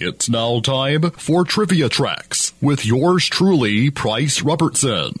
It's now time for Trivia Tracks with yours truly, Price Robertson.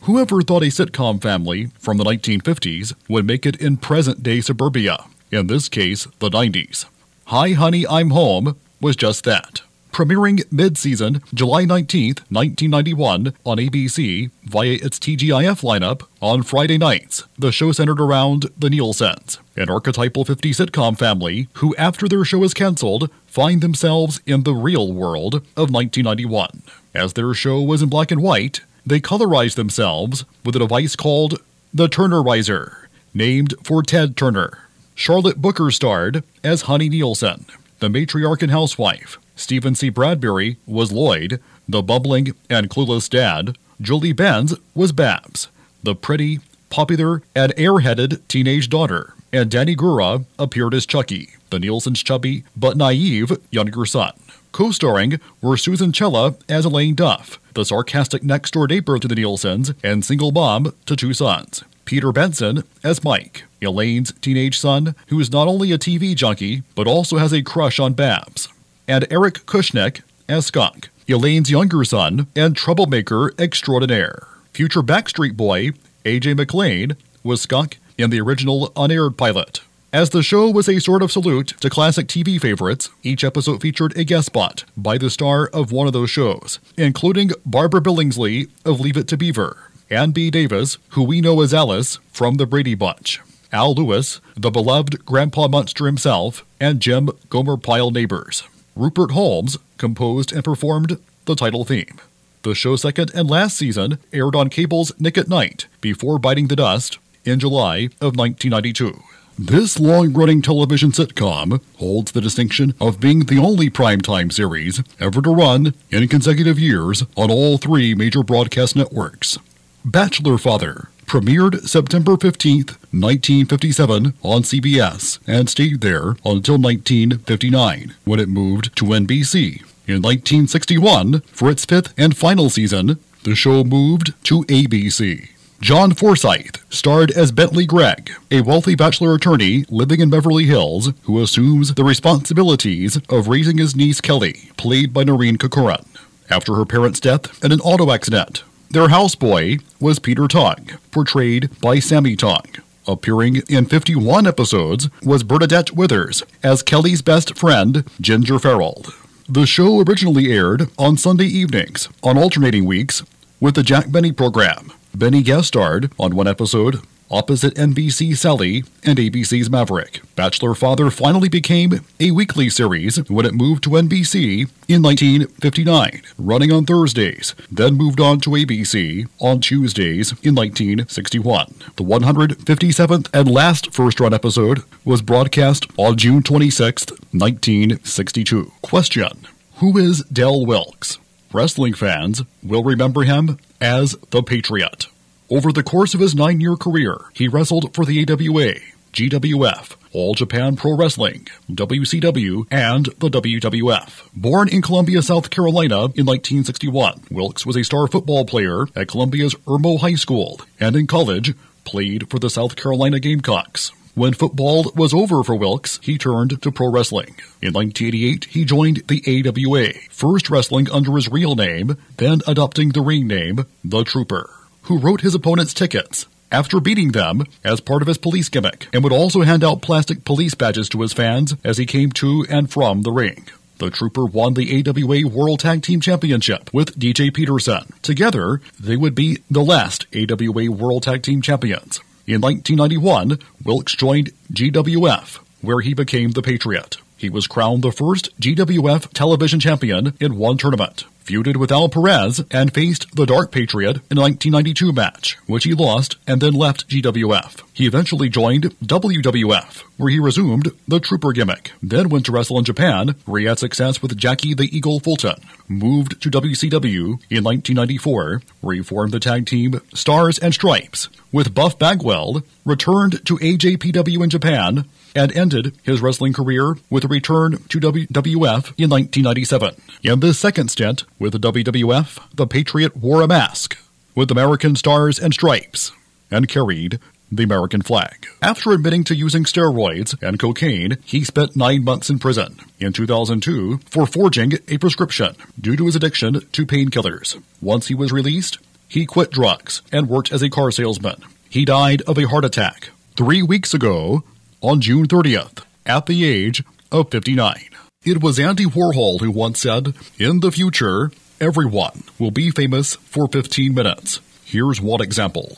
Whoever thought a sitcom family from the 1950s would make it in present day suburbia, in this case, the 90s? Hi Honey, I'm Home was just that. Premiering mid season July 19th, 1991, on ABC via its TGIF lineup on Friday nights, the show centered around the Nielsen's, an archetypal 50 sitcom family who, after their show is canceled, find themselves in the real world of 1991. As their show was in black and white, they colorized themselves with a device called the Turnerizer, named for Ted Turner. Charlotte Booker starred as Honey Nielsen, the matriarch and housewife. Stephen C. Bradbury was Lloyd, the bubbling and clueless dad. Julie Benz was Babs, the pretty, popular, and airheaded teenage daughter. And Danny Gura appeared as Chucky, the Nielsen's chubby but naive younger son. Co starring were Susan Chella as Elaine Duff, the sarcastic next door neighbor to the Nielsens and single mom to two sons. Peter Benson as Mike, Elaine's teenage son, who is not only a TV junkie, but also has a crush on Babs and Eric Kushnick as Skunk, Elaine's younger son and troublemaker extraordinaire. Future Backstreet Boy, AJ McLean, was Skunk in the original unaired pilot. As the show was a sort of salute to classic TV favorites, each episode featured a guest spot by the star of one of those shows, including Barbara Billingsley of Leave It to Beaver, Ann B. Davis, who we know as Alice from The Brady Bunch, Al Lewis, the beloved Grandpa Munster himself, and Jim Gomer Pyle Nabors. Rupert Holmes composed and performed the title theme. The show's second and last season aired on cable's Nick at Nite before biting the dust in July of 1992. This long running television sitcom holds the distinction of being the only primetime series ever to run in consecutive years on all three major broadcast networks. Bachelor Father premiered September 15, 1957 on CBS and stayed there until 1959 when it moved to NBC. In 1961, for its fifth and final season, the show moved to ABC. John Forsythe starred as Bentley Gregg, a wealthy bachelor attorney living in Beverly Hills who assumes the responsibilities of raising his niece Kelly, played by Noreen Corcoran, after her parents' death in an auto accident. Their houseboy was Peter Tong, portrayed by Sammy Tong. Appearing in 51 episodes was Bernadette Withers as Kelly's best friend, Ginger Farrell. The show originally aired on Sunday evenings on alternating weeks with the Jack Benny program. Benny guest starred on one episode opposite NBC Sally and ABC's Maverick. Bachelor Father finally became a weekly series when it moved to NBC in 1959, running on Thursdays, then moved on to ABC on Tuesdays in 1961. The 157th and last first run episode was broadcast on June 26, 1962. Question Who is Del Wilkes? Wrestling fans will remember him as the Patriot. Over the course of his nine year career, he wrestled for the AWA, GWF, All Japan Pro Wrestling, WCW, and the WWF. Born in Columbia, South Carolina in 1961, Wilkes was a star football player at Columbia's Irmo High School and in college played for the South Carolina Gamecocks. When football was over for Wilkes, he turned to pro wrestling. In 1988, he joined the AWA, first wrestling under his real name, then adopting the ring name The Trooper, who wrote his opponent's tickets after beating them as part of his police gimmick, and would also hand out plastic police badges to his fans as he came to and from the ring. The Trooper won the AWA World Tag Team Championship with DJ Peterson. Together, they would be the last AWA World Tag Team Champions. In 1991, Wilkes joined GWF, where he became the Patriot. He was crowned the first GWF television champion in one tournament, feuded with Al Perez, and faced the Dark Patriot in a 1992 match, which he lost and then left GWF. He eventually joined WWF, where he resumed the Trooper gimmick, then went to wrestle in Japan, where he had success with Jackie the Eagle Fulton, moved to WCW in 1994, where he formed the tag team Stars and Stripes, with Buff Bagwell, returned to AJPW in Japan, and ended his wrestling career with a return to WWF in 1997. In this second stint with the WWF, the Patriot wore a mask with American stars and stripes and carried the American flag. After admitting to using steroids and cocaine, he spent nine months in prison in 2002 for forging a prescription due to his addiction to painkillers. Once he was released, he quit drugs and worked as a car salesman. He died of a heart attack three weeks ago on June 30th at the age of 59. It was Andy Warhol who once said, In the future, everyone will be famous for 15 minutes. Here's one example.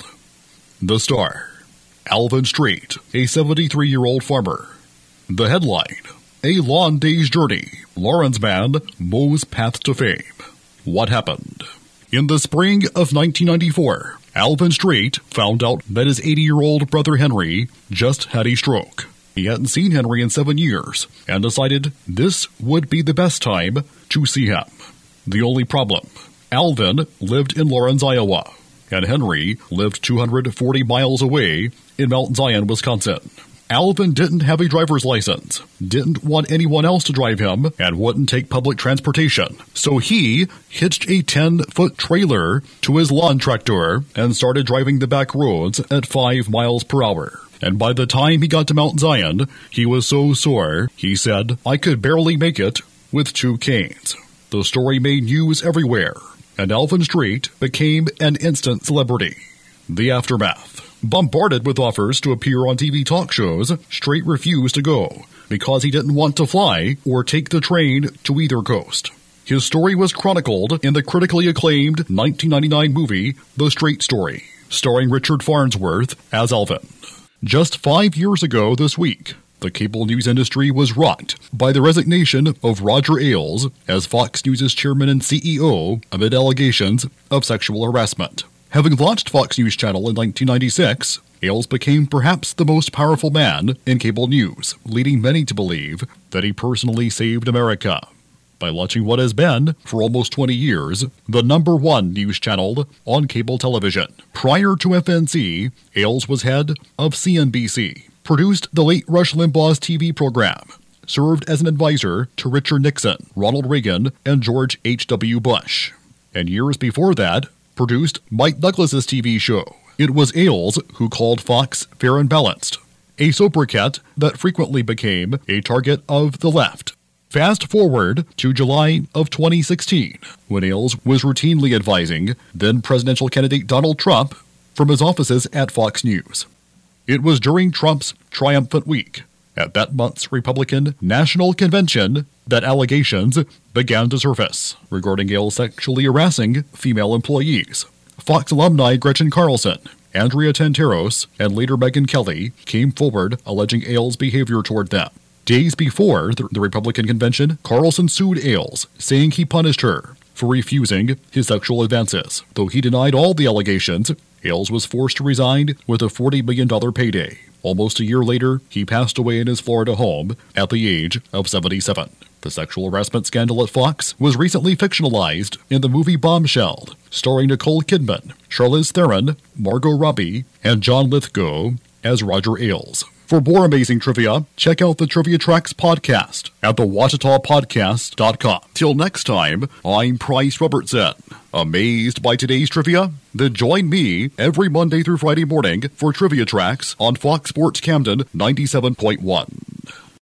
The star. Alvin Straight, a 73 year old farmer. The headline A Long Day's Journey. Laurens Band mows path to fame. What happened? In the spring of 1994, Alvin Straight found out that his 80 year old brother Henry just had a stroke. He hadn't seen Henry in seven years and decided this would be the best time to see him. The only problem Alvin lived in Laurens, Iowa, and Henry lived 240 miles away in Mount Zion, Wisconsin. Alvin didn't have a driver's license, didn't want anyone else to drive him, and wouldn't take public transportation. So he hitched a 10 foot trailer to his lawn tractor and started driving the back roads at 5 miles per hour. And by the time he got to Mount Zion, he was so sore, he said, I could barely make it with two canes. The story made news everywhere, and Alvin Straight became an instant celebrity. The aftermath. Bombarded with offers to appear on TV talk shows, Straight refused to go because he didn't want to fly or take the train to either coast. His story was chronicled in the critically acclaimed 1999 movie The Straight Story, starring Richard Farnsworth as Alvin. Just five years ago this week, the cable news industry was rocked by the resignation of Roger Ailes as Fox News' chairman and CEO amid allegations of sexual harassment. Having launched Fox News Channel in 1996, Ailes became perhaps the most powerful man in cable news, leading many to believe that he personally saved America by launching what has been, for almost 20 years, the number one news channel on cable television. Prior to FNC, Ailes was head of CNBC, produced the late Rush Limbaugh's TV program, served as an advisor to Richard Nixon, Ronald Reagan, and George H.W. Bush. And years before that, produced Mike Douglas's TV show. It was Ailes who called Fox Fair and Balanced, a sobriquet that frequently became a target of the left. Fast forward to July of 2016, when Ailes was routinely advising then presidential candidate Donald Trump from his offices at Fox News. It was during Trump's triumphant week at that month's Republican National Convention that allegations began to surface regarding Ailes sexually harassing female employees. Fox alumni Gretchen Carlson, Andrea Tantaros, and later Megyn Kelly came forward alleging Ailes' behavior toward them. Days before the, Republican convention, Carlson sued Ailes, saying he punished her for refusing his sexual advances. Though he denied all the allegations, Ailes was forced to resign with a $40 million payday. Almost a year later, he passed away in his Florida home at the age of 77. The sexual harassment scandal at Fox was recently fictionalized in the movie Bombshell, starring Nicole Kidman, Charlize Theron, Margot Robbie, and John Lithgow as Roger Ailes. For more amazing trivia, check out the Trivia Tracks podcast at thewatitapodcast.com. Till next time, I'm Price Robertson. Amazed by today's trivia? Then join me every Monday through Friday morning for Trivia Tracks on Fox Sports Camden 97.1.